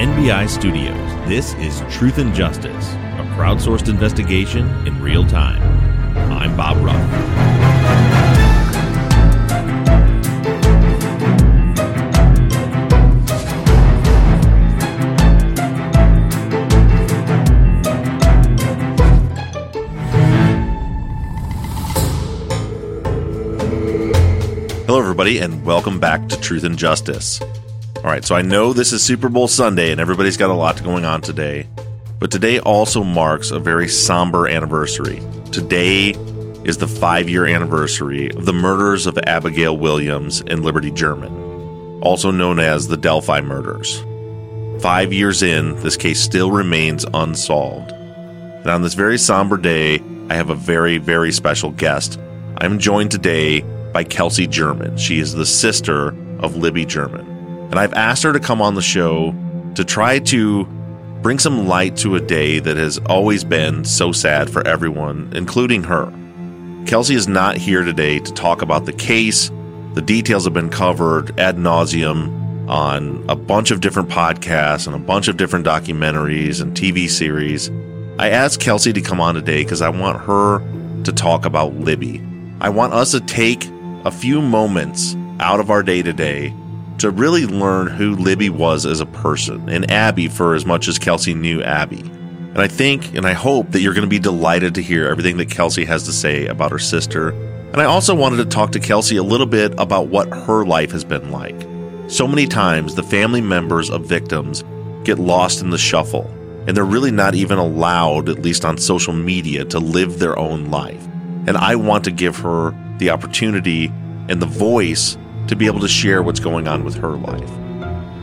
NBI Studios, this is Truth and Justice, a crowdsourced investigation in real time. I'm Bob Ruff. Hello, everybody, and welcome back to Truth and Justice. All right, so I know this is Super Bowl Sunday and everybody's got a lot going on today, but today also marks a very somber anniversary. Today is the five year anniversary of the murders of Abigail Williams and Liberty German, also known as the Delphi murders. Five years in, this case still remains unsolved. And on this very somber day, I have a very, very special guest. I'm joined today by Kelsi German. She is the sister of Libby German. And I've asked her to come on the show to try to bring some light to a day that has always been so sad for everyone, including her. Kelsi is not here today to talk about the case. The details have been covered ad nauseum on a bunch of different podcasts and a bunch of different documentaries and TV series. I asked Kelsi to come on today because I want her to talk about Libby. I want us to take a few moments out of our day to day to really learn who Libby was as a person and Abby for as much as Kelsi knew Abby. And I think and I hope that you're going to be delighted to hear everything that Kelsi has to say about her sister. And I also wanted to talk to Kelsi a little bit about what her life has been like. So many times, the family members of victims get lost in the shuffle, and they're really not even allowed, at least on social media, to live their own life. And I want to give her the opportunity and the voice to be able to share what's going on with her life.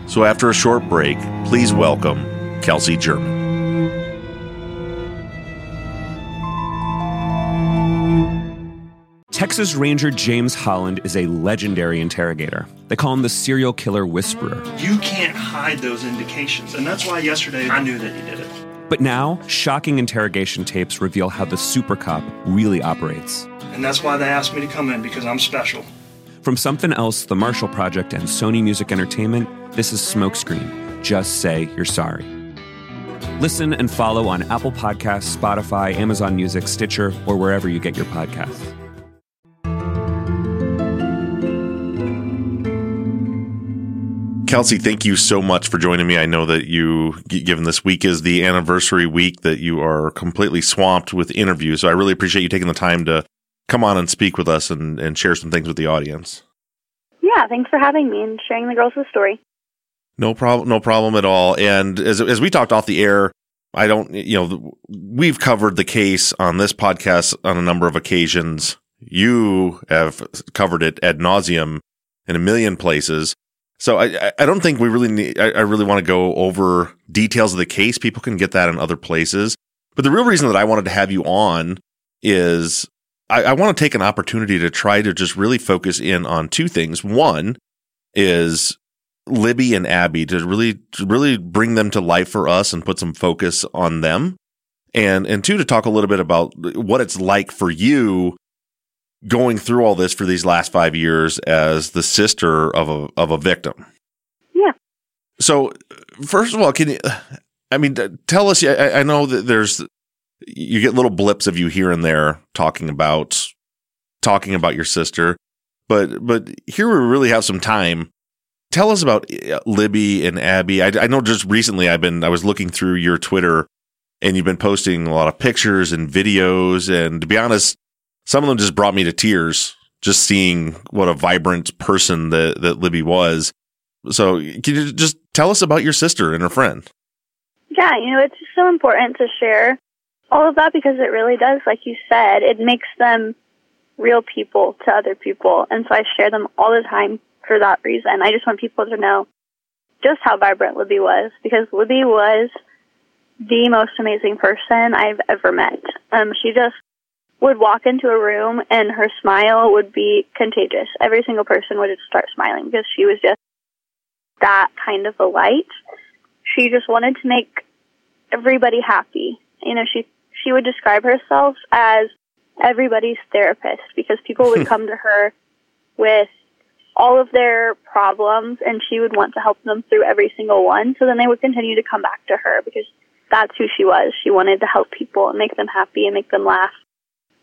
So after a short break, please welcome Kelsi German. Texas Ranger James Holland is a legendary interrogator. They call him the serial killer whisperer. You can't hide those indications. And that's why yesterday I knew that you did it. But now, shocking interrogation tapes reveal how the super cop really operates. And that's why they asked me to come in because I'm special. From Something Else, The Marshall Project, and Sony Music Entertainment, this is Smokescreen. Just say you're sorry. Listen and follow on Apple Podcasts, Spotify, Amazon Music, Stitcher, or wherever you get your podcasts. Kelsi, thank you so much for joining me. I know that you, given this week is the anniversary week, that you are completely swamped with interviews. So I really appreciate you taking the time to come on and speak with us and, and share some things with the audience. Yeah, thanks for having me and sharing the girls' story. No problem, no problem at all. And as as we talked off the air, I don't, you know, we've covered the case on this podcast on a number of occasions. You have covered it ad nauseum in a million places. So I, I don't think we really need, I, I really want to go over details of the case. People can get that in other places. But the real reason that I wanted to have you on is I, I want to take an opportunity to try to just really focus in on two things. One is Libby and Abby to really, to really bring them to life for us and put some focus on them. And, and two, to talk a little bit about what it's like for you going through all this for these last five years as the sister of a of a victim. Yeah. So, first of all, can you? I mean, tell us. I, I know that there's you get little blips of you here and there talking about talking about your sister, but but here we really have some time. Tell us about uh, Libby and Abby. I, I know just recently I've been I was looking through your Twitter, and you've been posting a lot of pictures and videos, and to be honest some of them just brought me to tears just seeing what a vibrant person that, that Libby was. So can you just tell us about your sister and her friend? Yeah, you know, it's just so important to share All of that because it really does, like you said, it makes them real people to other people. And so I share them all the time for that reason. I just want people to know just how vibrant Libby was because Libby was the most amazing person I've ever met. Um, she just would walk into a room and her smile would be contagious. Every single person would just start smiling because she was just that kind of a light. She just wanted to make everybody happy. You know, she she would describe herself as everybody's therapist because people would come to her with all of their problems and she would want to help them through every single one. So then they would continue to come back to her because that's who she was. She wanted to help people and make them happy and make them laugh.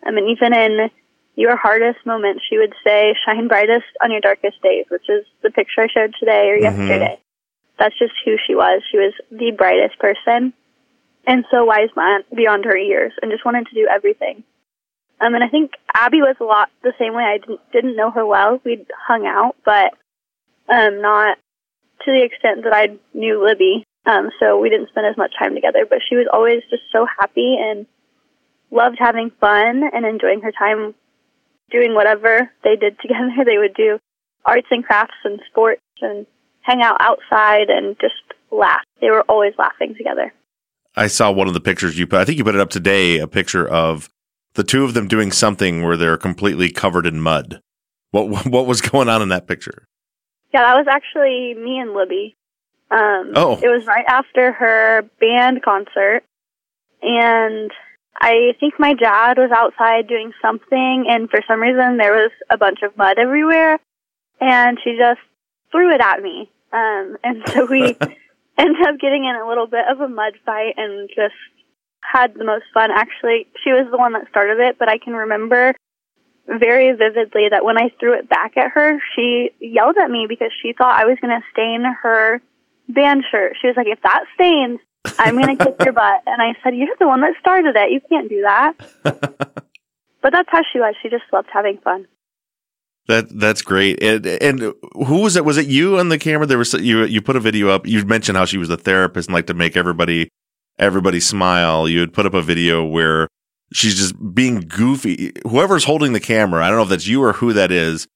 I mean, even in your hardest moments, she would say, shine brightest on your darkest days, which is the picture I showed today or Mm-hmm. yesterday. That's just who she was. She was the brightest person and so wise beyond her years and just wanted to do everything. Um, and I think Abby was a lot the same way. I didn't, didn't know her well. We'd hung out, but um, not to the extent that I knew Libby. Um, so we didn't spend as much time together. But she was always just so happy and loved having fun and enjoying her time doing whatever they did together. They would do arts and crafts and sports and hang out outside and just laugh. They were always laughing together. I saw one of the pictures you put. I think you put it up today. A picture of the two of them doing something where they're completely covered in mud. What what was going on in that picture? Yeah, that was actually me and Libby. Um, Oh. It was right after her band concert. And I think my dad was outside doing something, and for some reason there was a bunch of mud everywhere. And she just threw it at me. Um, and so we ended up getting in a little bit of a mud fight and just had the most fun. Actually, she was the one that started it, but I can remember very vividly that when I threw it back at her, she yelled at me because she thought I was going to stain her band shirt. She was like, if that stains, I'm going to kick your butt. And I said, you're the one that started it. You can't do that. but that's how she was. She just loved having fun. That that's great. And, and who was it? Was it you on the camera? There was you. You put a video up. You mentioned how she was a therapist and like to make everybody everybody smile. You had put up a video where she's just being goofy. Whoever's holding the camera, I don't know if that's you or who that is,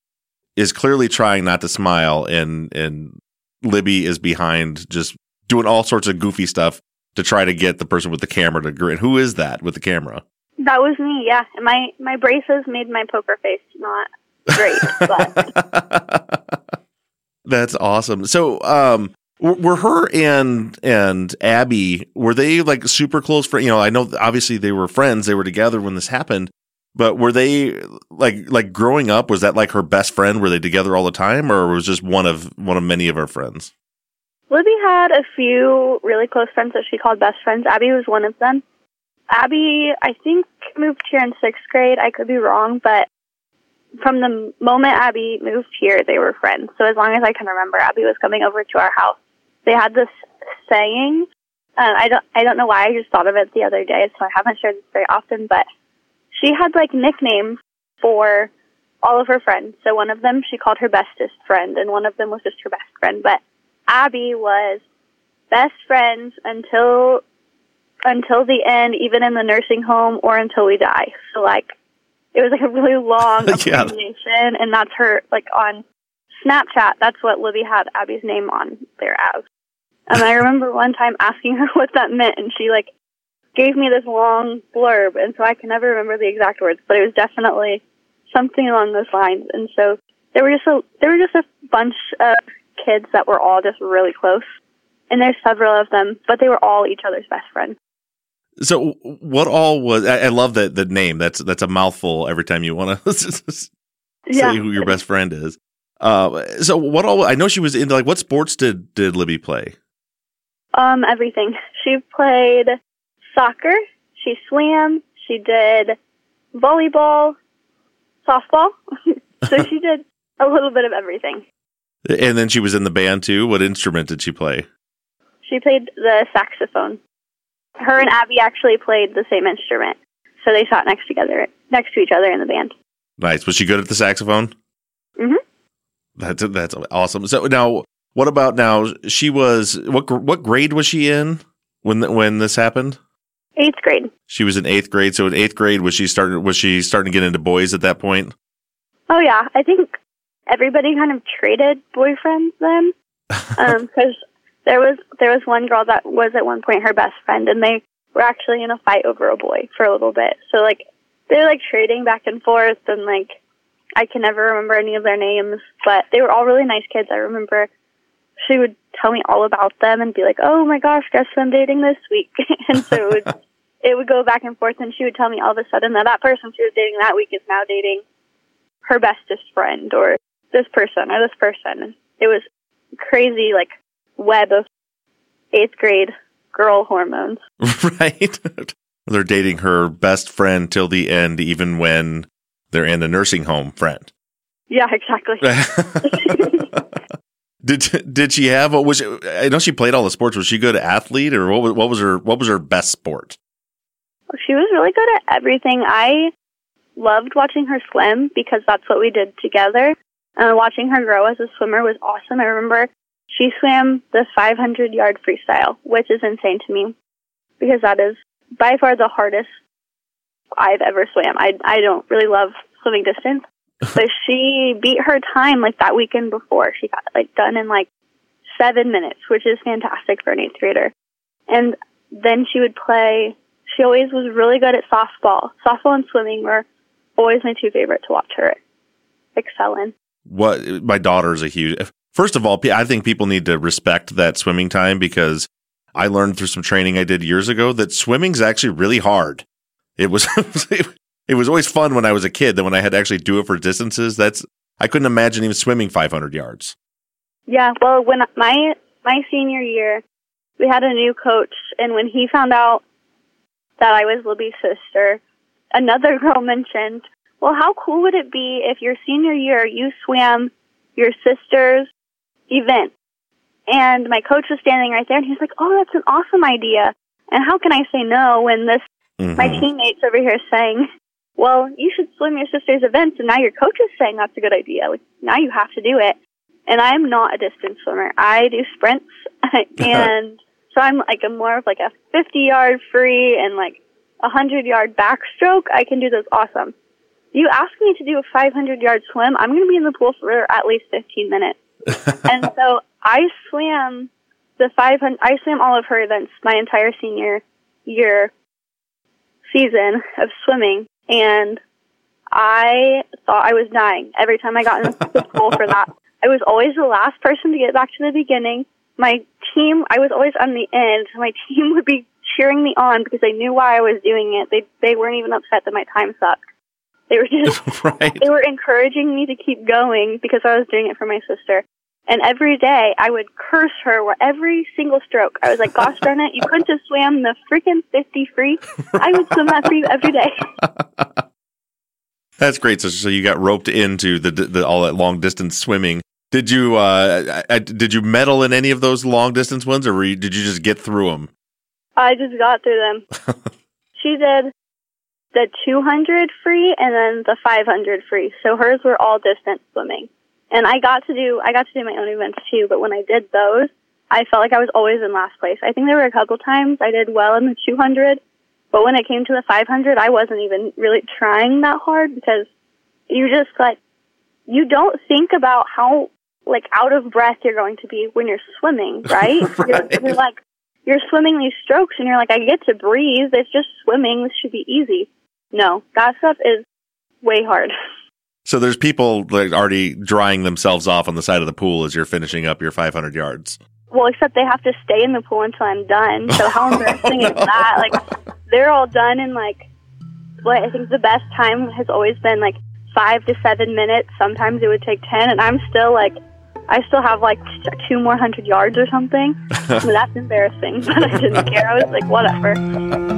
is clearly trying not to smile, and and Libby is behind, just doing all sorts of goofy stuff to try to get the person with the camera to grin. Who is that with the camera? That was me, yeah. My, my braces made my poker face not great. but That's awesome. So, um, were her and and Abby were they like super close friends? You know, I know obviously they were friends. They were together when this happened, but were they like like growing up? Was that like her best friend? Were they together all the time, or was just one of one of many of her friends? Libby had a few really close friends that she called best friends. Abby was one of them. Abby, I think, moved here in sixth grade. I could be wrong, but from the moment Abby moved here, they were friends. So as long as I can remember, Abby was coming over to our house. They had this saying. Uh, I don't. I don't know why. I just thought of it the other day, so I haven't shared this very often. But she had like nicknames for all of her friends. So one of them she called her bestest friend, and one of them was just her best friend. But Abby was best friends until until the end, even in the nursing home or until we die. So like it was like a really long Yeah. abbreviation, and that's her like on Snapchat. That's what Libby had Abby's name on there as. And I remember one time asking her what that meant, and she like gave me this long blurb, and so I can never remember the exact words, but it was definitely something along those lines. And so there were just a there were just a bunch of kids that were all just really close, and there's several of them, but they were all each other's best friends. So, what all was? I, I love that the name. That's that's a mouthful every time you want to say Yeah. who your best friend is. Uh, so what all? I know she was into like what sports did did Libby play? Um, everything. She played soccer. She swam. She did volleyball, softball. so she did a little bit of everything. And then she was in the band too. What instrument did she play? She played the saxophone. Her and Abby actually played the same instrument, so they sat next together, next to each other in the band. Nice. Was she good at the saxophone? Mm-hmm. That's that's awesome. So now, what about now? She was what what grade was she in when when this happened? Eighth grade. She was in eighth grade. So in eighth grade, was she starting? Was she starting to get into boys at that point? Oh yeah, I think everybody kind of traded boyfriends then, because there was there was one girl that was at one point her best friend, and they were actually in a fight over a boy for a little bit. So like they were like trading back and forth, and like I can never remember any of their names, but they were all really nice kids. I remember she would tell me all about them and be like, "Oh my gosh, guess who I'm dating this week?" and so it would, it would go back and forth, and she would tell me all of a sudden that that person she was dating that week is now dating her bestest friend or this person or this person. It was crazy, like web of eighth grade girl hormones. right. they're dating her best friend till the end, even when they're in a nursing home friend. Yeah, exactly. did did she have what was it, I know she played all the sports. Was she a good athlete or what was, what was her what was her best sport? She was really good at everything. I loved watching her swim because that's what we did together. Uh, watching her grow as a swimmer was awesome. I remember she swam the 500 yard freestyle, which is insane to me because that is by far the hardest I've ever swam. I I don't really love swimming distance, but she beat her time like that weekend before. She got like done in like seven minutes, which is fantastic for an eighth grader. And then she would play. She always was really good at softball. Softball and swimming were always my two favorite to watch her excel in. What my daughter's a huge. First of all, I think people need to respect that swimming time because I learned through some training I did years ago that swimming's actually really hard. It was it was always fun when I was a kid. That when I had to actually do it for distances, that's I couldn't imagine even swimming 500 yards. Yeah, well, when my my senior year, we had a new coach, and when he found out that I was Libby's sister, another girl mentioned, "Well, how cool would it be if your senior year you swam your sister's event?" And my coach was standing right there, and he's like, "Oh, that's an awesome idea." And how can I say no when this mm-hmm. my teammates over here saying, "Well, you should swim your sister's events," and now your coach is saying that's a good idea. Like now you have to do it. And I'm not a distance swimmer. I do sprints, and so I'm like a more of like a 50 yard free and like a 100 yard backstroke. I can do those awesome. You ask me to do a 500 yard swim, I'm going to be in the pool for at least 15 minutes. And so I swam the 500, I swam all of her events my entire senior year season of swimming and I thought I was dying every time I got in the pool for that. I was always the last person to get back to the beginning. My team, I was always on the end. My team would be cheering me on because they knew why I was doing it. They they weren't even upset that my time sucked. They were just right. they were encouraging me to keep going because I was doing it for my sister. And every day I would curse her every single stroke. I was like, gosh darn it, you couldn't have swam the freaking 50 free. I would swim that for you every day. That's great. So, so you got roped into the, the all that long distance swimming. Did you uh, I, did you medal in any of those long distance ones, or you, did you just get through them? I just got through them. she did the 200 free and then the 500 free. So hers were all distance swimming and I got to do I got to do my own events too. But when I did those, I felt like I was always in last place. I think there were a couple times I did well in the 200, but when it came to the 500, I wasn't even really trying that hard because you just like you don't think about how like out of breath you're going to be when you're swimming, right? right. You're, you're like you're swimming these strokes and you're like I get to breathe. It's just swimming. This should be easy. No, that stuff is way hard. So there's people like already drying themselves off on the side of the pool as you're finishing up your 500 yards. Well, except they have to stay in the pool until I'm done. So how embarrassing is that? Like they're all done in like what I think the best time has always been like five to seven minutes. Sometimes it would take ten, and I'm still like I still have like two more hundred yards or something. that's embarrassing, but I didn't care. I was like, whatever.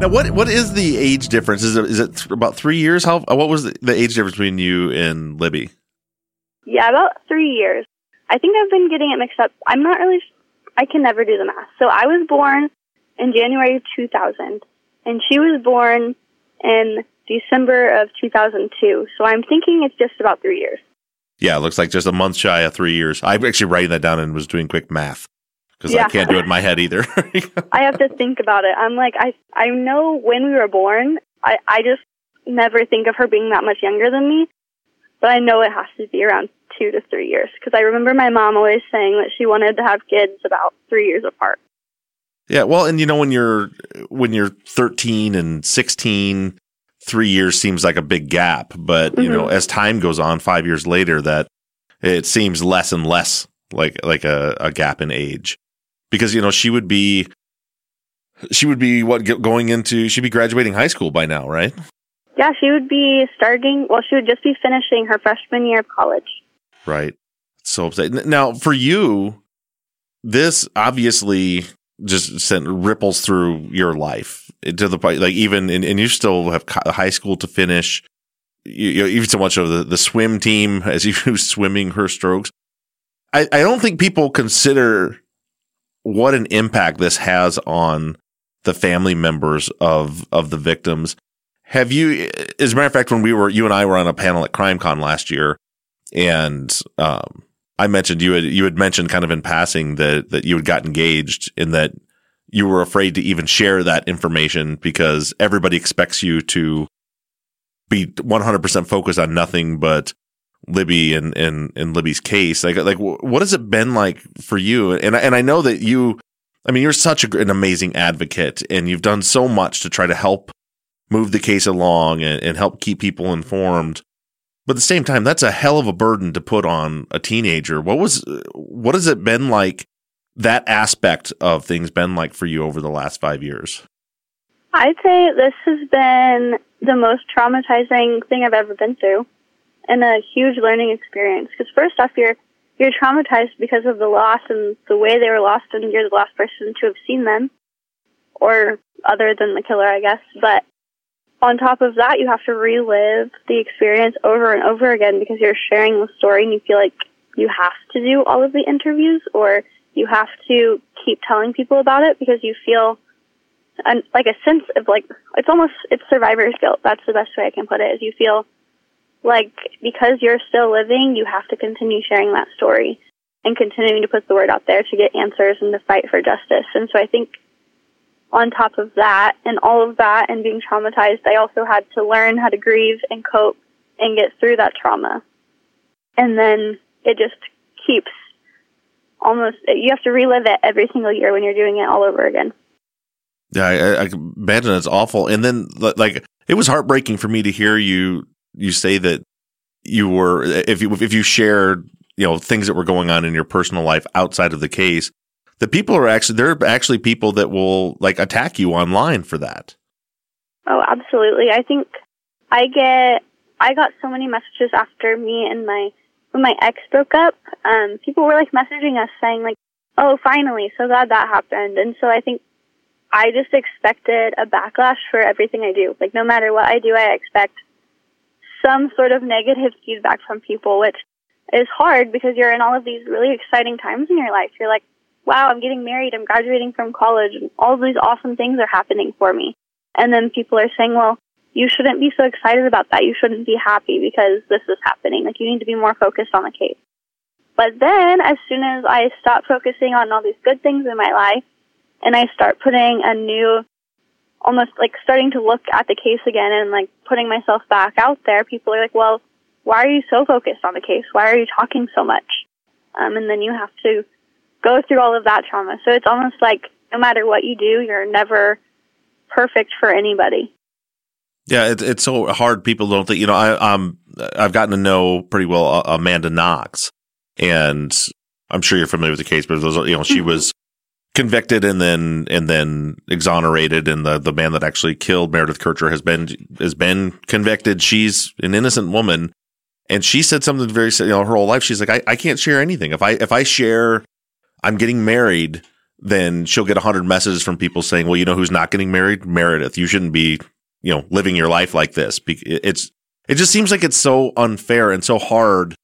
Now, what what is the age difference? Is it is it th- about three years? How uh, what was the, the age difference between you and Libby? Yeah, about three years. I think I've been getting it mixed up. I'm not really. I can never do the math. So I was born in January 2000, and she was born in December of 2002. So I'm thinking it's just about three years. Yeah, it looks like just a month shy of three years. I'm actually writing that down and was doing quick math because Yeah. I can't do it in my head either. I have to think about it. I'm like, I I know when we were born. I I just never think of her being that much younger than me, but I know it has to be around two to three years because I remember my mom always saying that she wanted to have kids about three years apart. yeah, well, and you know when you're when you're 13 and 16, three years seems like a big gap, but you know mm-hmm. as time goes on, five years later, that it seems less and less like like a, a gap in age because you know she would be she would be what going into she'd be graduating high school by now, right? Yeah, she would be starting. Well, she would just be finishing her freshman year of college. Right. So upset. Now, for you, this obviously just sent ripples through your life eh, to the point, like even, and, and you still have high school to finish. You, you know, even so much of the, the swim team as you swimming her strokes. I, I don't think people consider what an impact this has on the family members of, of the victims. Have you, as a matter of fact, when we were, you and I were on a panel at CrimeCon last year, and um, I mentioned you had you had mentioned kind of in passing that that you had got engaged in that you were afraid to even share that information because everybody expects you to be 100% focused on nothing but Libby and and and Libby's case. Like like what has it been like for you? And and I know that you I mean you're such a, an amazing advocate and you've done so much to try to help move the case along and, and help keep people informed. But at the same time, that's a hell of a burden to put on a teenager. What was, what has it been like? That aspect of things been like for you over the last five years? I'd say this has been the most traumatizing thing I've ever been through, and a huge learning experience. Because first off, you're you're traumatized because of the loss and the way they were lost, and you're the last person to have seen them, or other than the killer, I guess. But on top of that, you have to relive the experience over and over again because you're sharing the story, and you feel like you have to do all of the interviews, or you have to keep telling people about it because you feel and like a sense of like it's almost it's survivor's guilt. That's the best way I can put it. Is you feel like because you're still living, you have to continue sharing that story and continuing to put the word out there to get answers and to fight for justice. And so I think on top of that and all of that and being traumatized, I also had to learn how to grieve and cope and get through that trauma. And then it just keeps almost you have to relive it every single year when you're doing it all over again. Yeah, I, I imagine it's awful. And then like it was heartbreaking for me to hear you you say that you were if you if you shared you know things that were going on in your personal life outside of the case the people are actually there are actually people that will like attack you online for that. Oh, absolutely. I think I get I got so many messages after me and my when my ex broke up. Um, people were like messaging us saying like, "Oh, finally, so glad that happened." And so I think I just expected a backlash for everything I do. Like no matter what I do, I expect some sort of negative feedback from people, which is hard because you're in all of these really exciting times in your life. You're like, wow, I'm getting married, I'm graduating from college, and all these awesome things are happening for me. And then people are saying, well, you shouldn't be so excited about that. You shouldn't be happy because this is happening. Like, you need to be more focused on the case. But then, as soon as I stop focusing on all these good things in my life, and I start putting a new, almost like starting to look at the case again and like putting myself back out there, people are like, well, why are you so focused on the case? Why are you talking so much? Um, and then you have to go through all of that trauma. So it's almost like no matter what you do, you're never perfect for anybody. Yeah, it, it's so hard. People don't think, you know, I, um, I've gotten to know pretty well uh, Amanda Knox, and I'm sure you're familiar with the case, but those, you know, she mm-hmm. was convicted and then and then exonerated, and the the man that actually killed Meredith Kercher has been has been convicted. She's an innocent woman, and she said something very, you know, her whole life. She's like, I, I can't share anything. If I if I share, I'm getting married, then she'll get hundred messages from people saying, well, you know, who's not getting married? Meredith. You shouldn't be, you know, living your life like this. It's it just seems like it's so unfair and so hard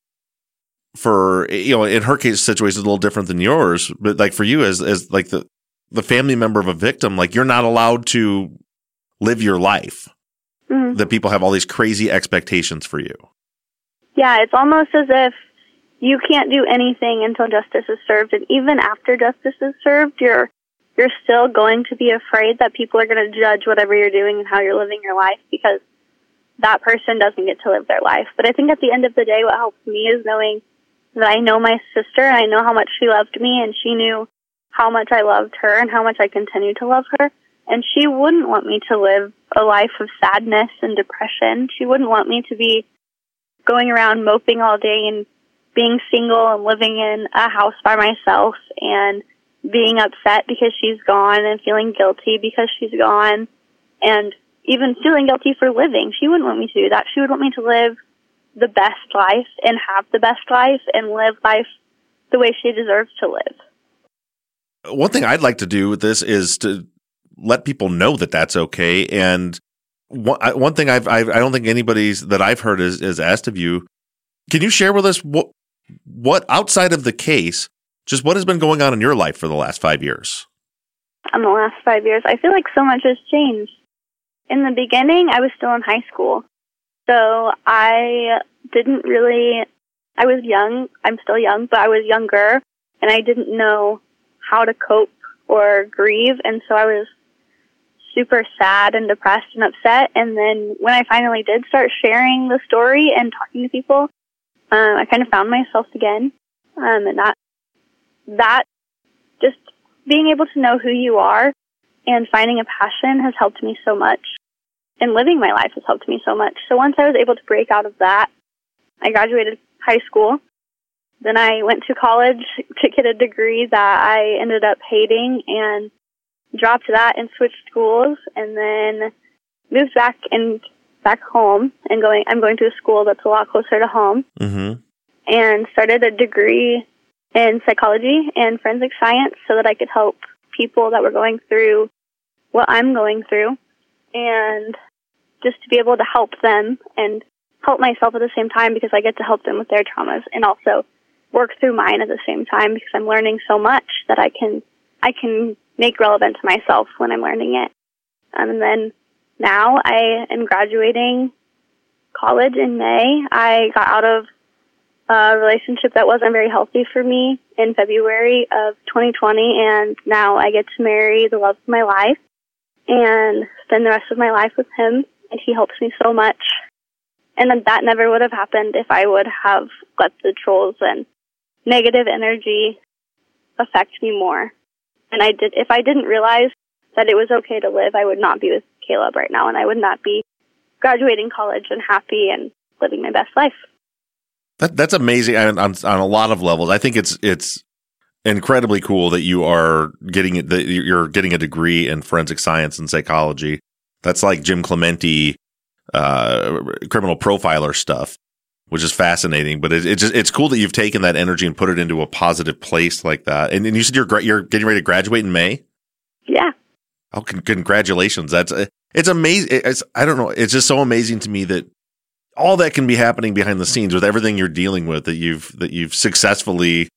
for you know in her case situation is a little different than yours but like for you as as like the the family member of a victim like you're not allowed to live your life. Mm-hmm. that people have all these crazy expectations for you. Yeah it's almost as if you can't do anything until justice is served and even after justice is served you're you're still going to be afraid that people are going to judge whatever you're doing and how you're living your life because that person doesn't get to live their life. But i think at the end of the day what helps me is knowing that I know my sister and I know how much she loved me and she knew how much I loved her and how much I continue to love her. And she wouldn't want me to live a life of sadness and depression. She wouldn't want me to be going around moping all day and being single and living in a house by myself and being upset because she's gone and feeling guilty because she's gone and even feeling guilty for living. She wouldn't want me to do that. She would want me to live the best life and have the best life and live life the way she deserves to live. One thing I'd like to do with this is to let people know that that's okay. And one, one thing I've, I've, I do not think anybody's that I've heard is, is asked of you. Can you share with us what, what outside of the case, just what has been going on in your life for the last five years? In the last five years, I feel like so much has changed. In the beginning, I was still in high school. So I didn't really, I was young, I'm still young, but I was younger and I didn't know how to cope or grieve. And so I was super sad and depressed and upset. And then when I finally did start sharing the story and talking to people, um, I kind of found myself again. Um, and that, that just being able to know who you are and finding a passion has helped me so much and living my life has helped me so much. So once I was able to break out of that, I graduated high school. Then I went to college to get a degree that I ended up hating and dropped that and switched schools and then moved back and back home and going I'm going to a school that's a lot closer to home. Mm-hmm. And started a degree in psychology and forensic science so that I could help people that were going through what I'm going through and just to be able to help them and help myself at the same time because I get to help them with their traumas and also work through mine at the same time because I'm learning so much that I can I can make relevant to myself when I'm learning it. Um, and then now I am graduating college in May. I got out of a relationship that wasn't very healthy for me in February of 2020 and now I get to marry the love of my life and spend the rest of my life with him he helps me so much. And then that never would have happened if I would have let the trolls and negative energy affect me more. And I did, if I didn't realize that it was okay to live, I would not be with Caleb right now and I would not be graduating college and happy and living my best life. That, that's amazing on, on, on a lot of levels. I think it's, it's incredibly cool that you are getting that you're getting a degree in forensic science and psychology. That's like Jim Clemente, uh, criminal profiler stuff, which is fascinating. But it, it just it's cool that you've taken that energy and put it into a positive place like that. And, and you said you're you're getting ready to graduate in May. Yeah. Oh, con- congratulations! That's uh, it's amazing. It's I don't know. It's just so amazing to me that all that can be happening behind the scenes with everything you're dealing with that you've that you've successfully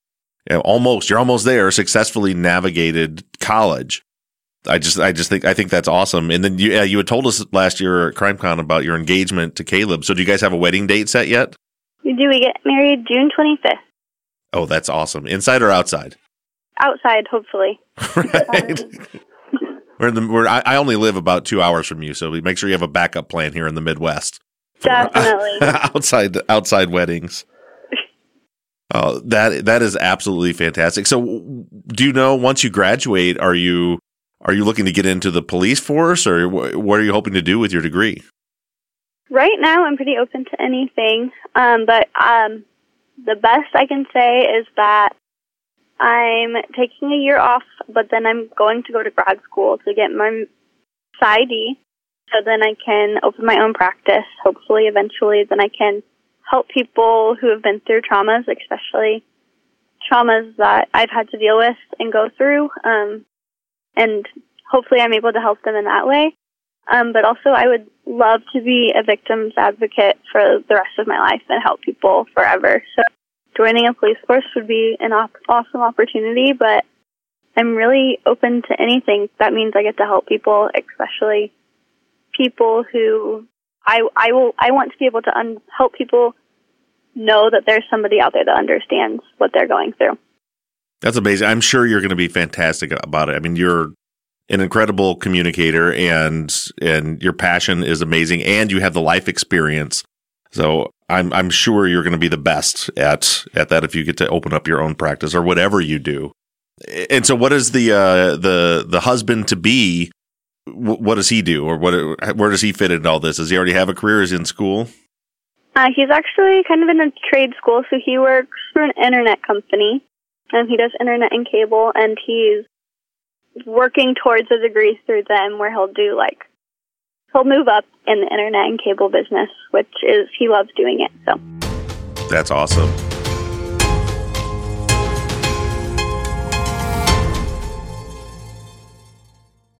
you know, almost you're almost there. Successfully navigated college. I just I just think I think that's awesome. And then you yeah, you had told us last year at CrimeCon about your engagement to Caleb. So do you guys have a wedding date set yet? We do. We get married June 25th. Oh, that's awesome. Inside or outside? Outside, hopefully. right. we're in the, we're, I, I only live about two hours from you, so we make sure you have a backup plan here in the Midwest. Definitely. outside outside weddings. Oh, that that is absolutely fantastic. So, do you know once you graduate, are you are you looking to get into the police force, or what are you hoping to do with your degree? Right now, I'm pretty open to anything, um, but um, the best I can say is that I'm taking a year off, but then I'm going to go to grad school to get my PsyD, so then I can open my own practice. Hopefully, eventually, then I can help people who have been through traumas, especially traumas that I've had to deal with and go through. Um, and hopefully I'm able to help them in that way. Um, but also I would love to be a victim's advocate for the rest of my life and help people forever. So joining a police force would be an op- awesome opportunity, but I'm really open to anything. That means I get to help people, especially people who I, I will, I want to be able to un- help people know that there's somebody out there that understands what they're going through. That's amazing. I'm sure you're going to be fantastic about it. I mean, you're an incredible communicator and and your passion is amazing and you have the life experience. So I'm I'm sure you're going to be the best at at that if you get to open up your own practice or whatever you do. And so what is the uh the the husband to be what does he do or what where does he fit into all this? Does he already have a career is he in school? Uh, he's actually kind of in a trade school, so he works for an internet company and he does internet and cable, and he's working towards a degree through them where he'll do like he'll move up in the internet and cable business, which is he loves doing it. So that's awesome.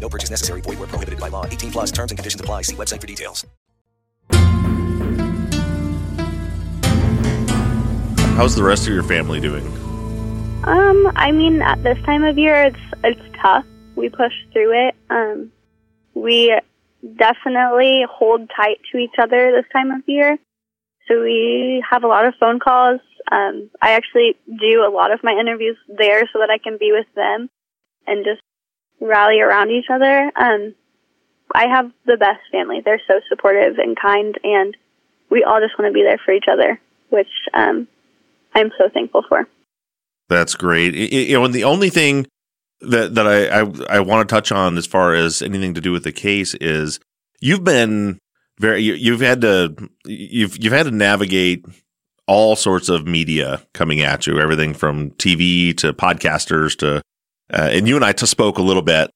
No purchase necessary. Void where prohibited by law. 18 plus terms and conditions apply. See website for details. How's the rest of your family doing? Um, I mean, at this time of year, it's it's tough. We push through it. Um, we definitely hold tight to each other this time of year. So we have a lot of phone calls. Um, I actually do a lot of my interviews there so that I can be with them and just rally around each other. Um, I have the best family. They're so supportive and kind, and we all just want to be there for each other, which um, I'm so thankful for. That's great. You know, and the only thing that that I, I, I want to touch on as far as anything to do with the case is you've been very you, you've had to you've you've had to navigate all sorts of media coming at you, everything from TV to podcasters to uh, and you and I t- spoke a little bit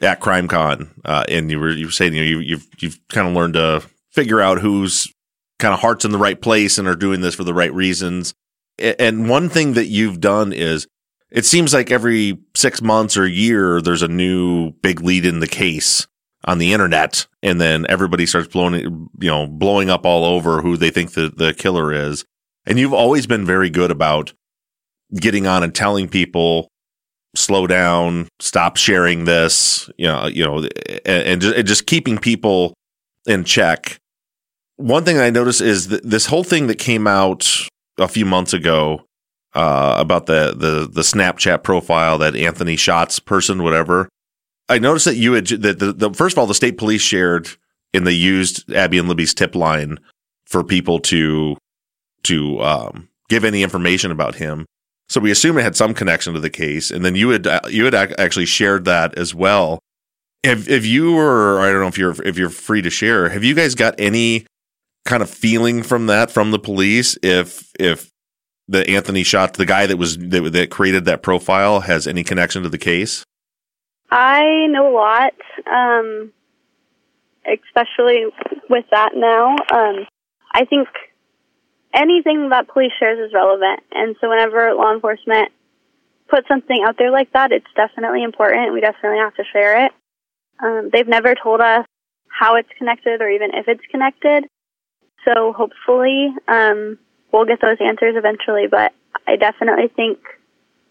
at CrimeCon, uh, and you were you were saying you know, you, you've you've kind of learned to figure out who's kind of hearts in the right place and are doing this for the right reasons. And one thing that you've done is it seems like every six months or year there's a new big lead in the case on the internet, and then everybody starts blowing you know blowing up all over who they think the the killer is. And you've always been very good about getting on and telling people slow down, stop sharing this, you know, you know, and, and, just, and just, keeping people in check. One thing I noticed is that this whole thing that came out a few months ago uh, about the, the the Snapchat profile that Anthony Shots person, whatever. I noticed that you had that the, the first of all the state police shared and they used Abby and Libby's tip line for people to to um, give any information about him. So we assume it had some connection to the case, and then you had uh, you had actually shared that as well. If if you were, I don't know if you're if you're free to share, have you guys got any kind of feeling from that from the police? If if the Anthony shot the guy that was that, that created that profile has any connection to the case? I know a lot, um, especially with that now. Um, I think anything that police shares is relevant, and so whenever law enforcement puts something out there like that, it's definitely important. We definitely have to share it. Um, they've never told us how it's connected or even if it's connected, so hopefully um, we'll get those answers eventually. But I definitely think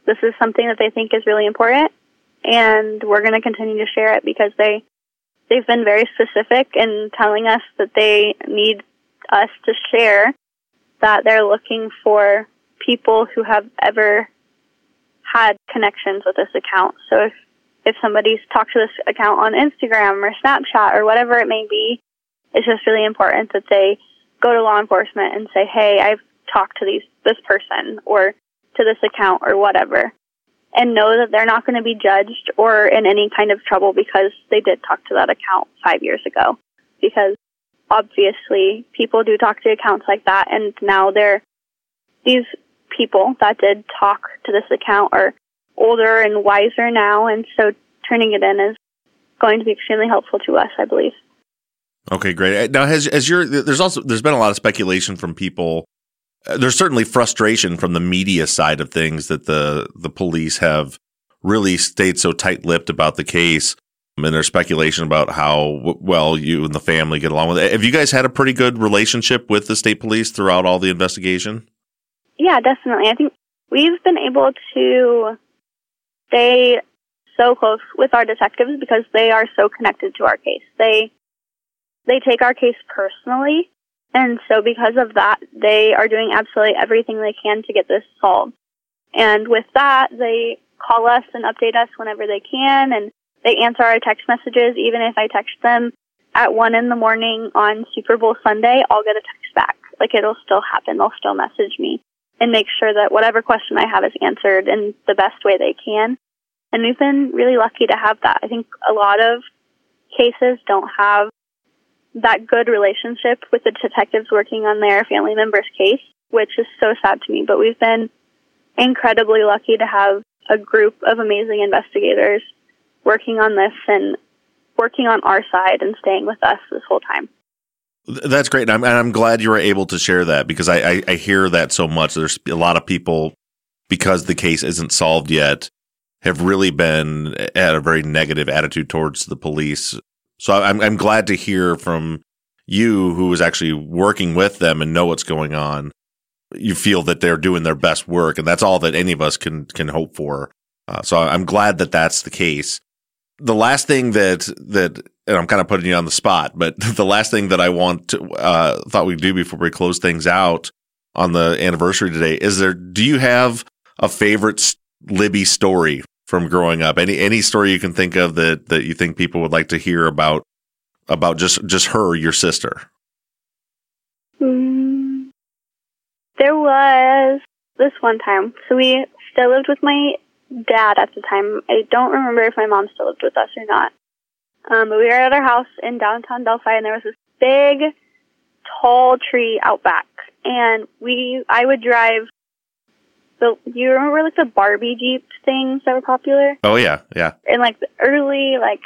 this is something that they think is really important, and we're going to continue to share it because they they've been very specific in telling us that they need us to share that they're looking for people who have ever had connections with this account. So if if somebody's talked to this account on Instagram or Snapchat or whatever it may be, it's just really important that they go to law enforcement and say, "Hey, I've talked to these this person or to this account or whatever." And know that they're not going to be judged or in any kind of trouble because they did talk to that account five years ago. Because obviously people do talk to accounts like that and now they're these people that did talk to this account are older and wiser now and so turning it in is going to be extremely helpful to us i believe. Okay great. Now has as your there's also there's been a lot of speculation from people uh, there's certainly frustration from the media side of things that the the police have really stayed so tight-lipped about the case and there's speculation about how well you and the family get along with it. Have you guys had a pretty good relationship with the state police throughout all the investigation? Yeah, definitely. I think we've been able to stay so close with our detectives because they are so connected to our case. They they take our case personally, and so because of that, they are doing absolutely everything they can to get this solved. And with that, they call us and update us whenever they can and they answer our text messages. Even if I text them at one in the morning on Super Bowl Sunday, I'll get a text back. Like it'll still happen. They'll still message me and make sure that whatever question I have is answered in the best way they can. And we've been really lucky to have that. I think a lot of cases don't have that good relationship with the detectives working on their family member's case, which is so sad to me. But we've been incredibly lucky to have a group of amazing investigators working on this and working on our side and staying with us this whole time. That's great. And I'm, and I'm glad you were able to share that because I, I, I hear that so much. There's a lot of people, because the case isn't solved yet, have really been at a very negative attitude towards the police. So I'm, I'm glad to hear from you, who is actually working with them and know what's going on. You feel that they're doing their best work, and that's all that any of us can can hope for. Uh, so I'm glad that that's the case the last thing that that and I'm kind of putting you on the spot, but the last thing that I want to uh, thought we'd do before we close things out on the anniversary today is there. Do you have a favorite Libby story from growing up? Any any story you can think of that that you think people would like to hear about about just just her, your sister? Mm, there was this one time. So we still lived with my dad at the time. I don't remember if my mom still lived with us or not. Um, but we were at our house in downtown Delphi, and there was this big, tall tree out back. And we, I would drive. The, you remember like the Barbie Jeep things that were popular? Oh yeah, yeah. And like the early, like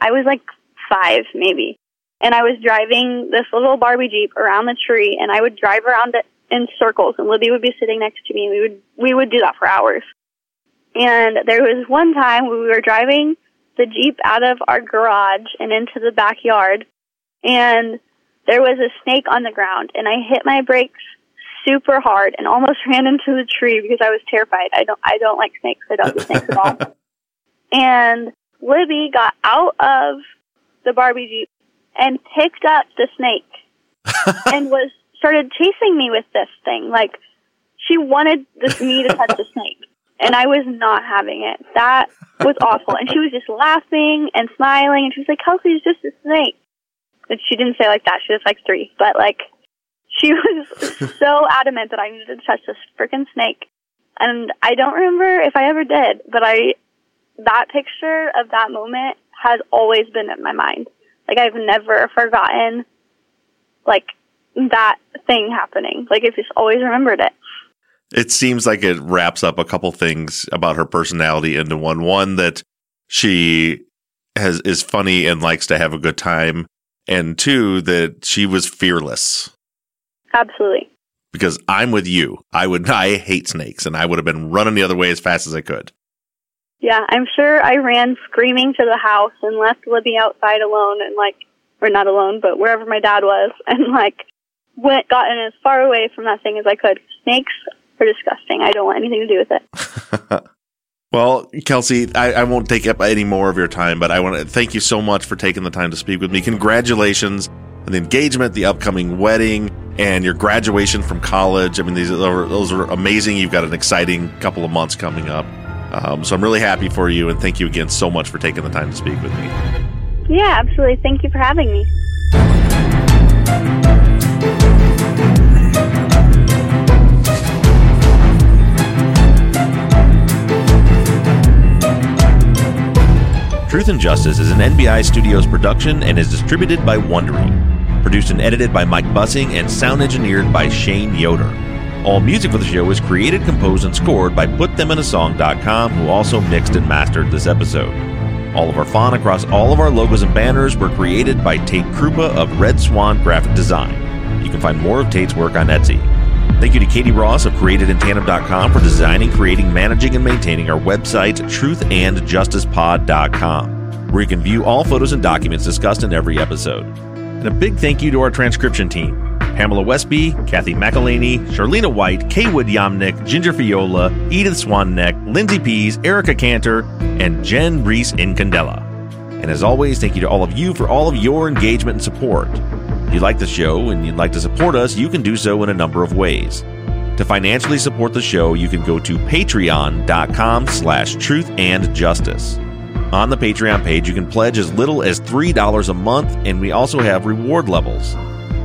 I was like five maybe, and I was driving this little Barbie Jeep around the tree, and I would drive around it in circles, and Libby would be sitting next to me, and we would we would do that for hours. And there was one time we were driving the Jeep out of our garage and into the backyard, and there was a snake on the ground, and I hit my brakes super hard and almost ran into the tree because I was terrified. I don't I don't like snakes. I don't do snakes at all. And Libby got out of the Barbie Jeep and picked up the snake and was started chasing me with this thing. Like she wanted this, me to touch the snake and I was not having it. That was awful. And she was just laughing and smiling, and she was like, "Kelsi, it's just a snake." But she didn't say like that. She was like three, but like she was so adamant that I needed to touch this freaking snake. And I don't remember if I ever did, but I that picture of that moment has always been in my mind. Like I've never forgotten like that thing happening. Like I've just always remembered it it seems like it wraps up a couple things about her personality into one. One that she has is funny and likes to have a good time, and two that she was fearless. Absolutely. Because I'm with you. I would I hate snakes, and I would have been running the other way as fast as I could. Yeah, I'm sure I ran screaming to the house and left Libby outside alone and like, or not alone, but wherever my dad was, and like went gotten as far away from that thing as I could. Snakes disgusting. I don't want anything to do with it. Well, Kelsi, I, I, won't take up any more of your time, but I want to thank you so much for taking the time to speak with me. Congratulations on the engagement, the upcoming wedding, and your graduation from college. I mean, these are, those are amazing. You've got an exciting couple of months coming up. Um, so I'm really happy for you, and thank you again so much for taking the time to speak with me. Yeah, absolutely. Thank you for having me. Truth and Justice is an NBI Studios production and is distributed by Wondery. Produced and edited by Mike Bussing and sound engineered by Shane Yoder. All music for the show is created, composed, and scored by PutThemInASong.com, who also mixed and mastered this episode. All of our font across all of our logos and banners were created by Tate Krupa of Red Swan Graphic Design. You can find more of Tate's work on Etsy. Thank you to Katie Ross of CreatedInTandem.com for designing, creating, managing, and maintaining our website, truthandjusticepod.com, where you can view all photos and documents discussed in every episode. And a big thank you to our transcription team Pamela Westby, Kathy McElhaney, Charlena White, Kaywood Yamnick, Ginger Fiola, Edith Swanneck, Lindsay Pease, Erica Cantor, and Jen Reese Incandela. And as always, thank you to all of you for all of your engagement and support. If you like the show and you'd like to support us, you can do so in a number of ways. To financially support the show, you can go to patreon.com slash truth and justice. On the Patreon page, you can pledge as little as $3 a month, and we also have reward levels.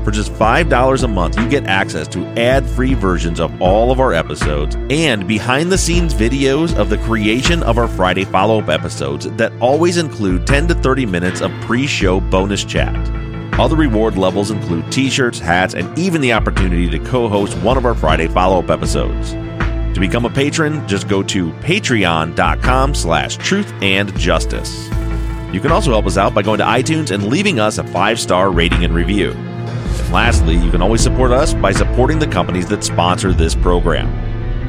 For just $5 a month, you get access to ad free versions of all of our episodes and behind the scenes videos of the creation of our Friday follow up episodes that always include 10 to 30 minutes of pre show bonus chat. Other reward levels include t-shirts, hats, and even the opportunity to co-host one of our Friday follow-up episodes. To become a patron, just go to patreon.com slash truth and justice. You can also help us out by going to iTunes and leaving us a five-star rating and review. And lastly, you can always support us by supporting the companies that sponsor this program.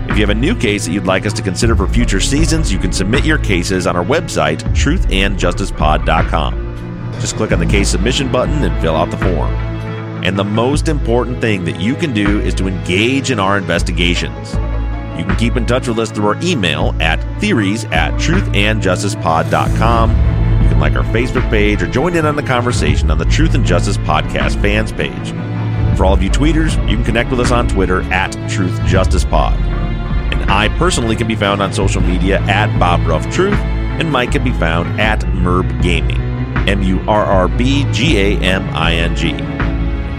If you have a new case that you'd like us to consider for future seasons, you can submit your cases on our website, truthandjusticepod.com. Just click on the case submission button and fill out the form. And the most important thing that you can do is to engage in our investigations. You can keep in touch with us through our email at theories at truthandjusticepod.com. You can like our Facebook page or join in on the conversation on the Truth and Justice Podcast fans page. For all of you tweeters, you can connect with us on Twitter at Truth Justice Pod. And I personally can be found on social media at Bob Ruff Truth, and Mike can be found at Murrb Gaming. M U R R B G A M I N G.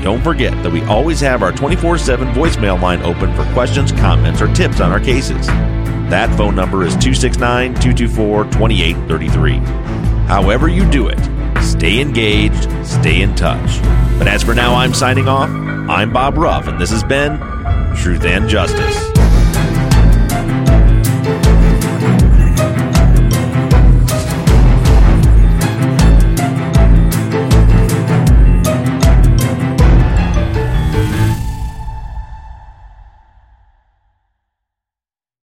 Don't forget that we always have our 24 7 voicemail line open for questions, comments, or tips on our cases. That phone number is 269 224 2833. However, you do it, stay engaged, stay in touch. But as for now, I'm signing off. I'm Bob Ruff, and this has been Truth and Justice.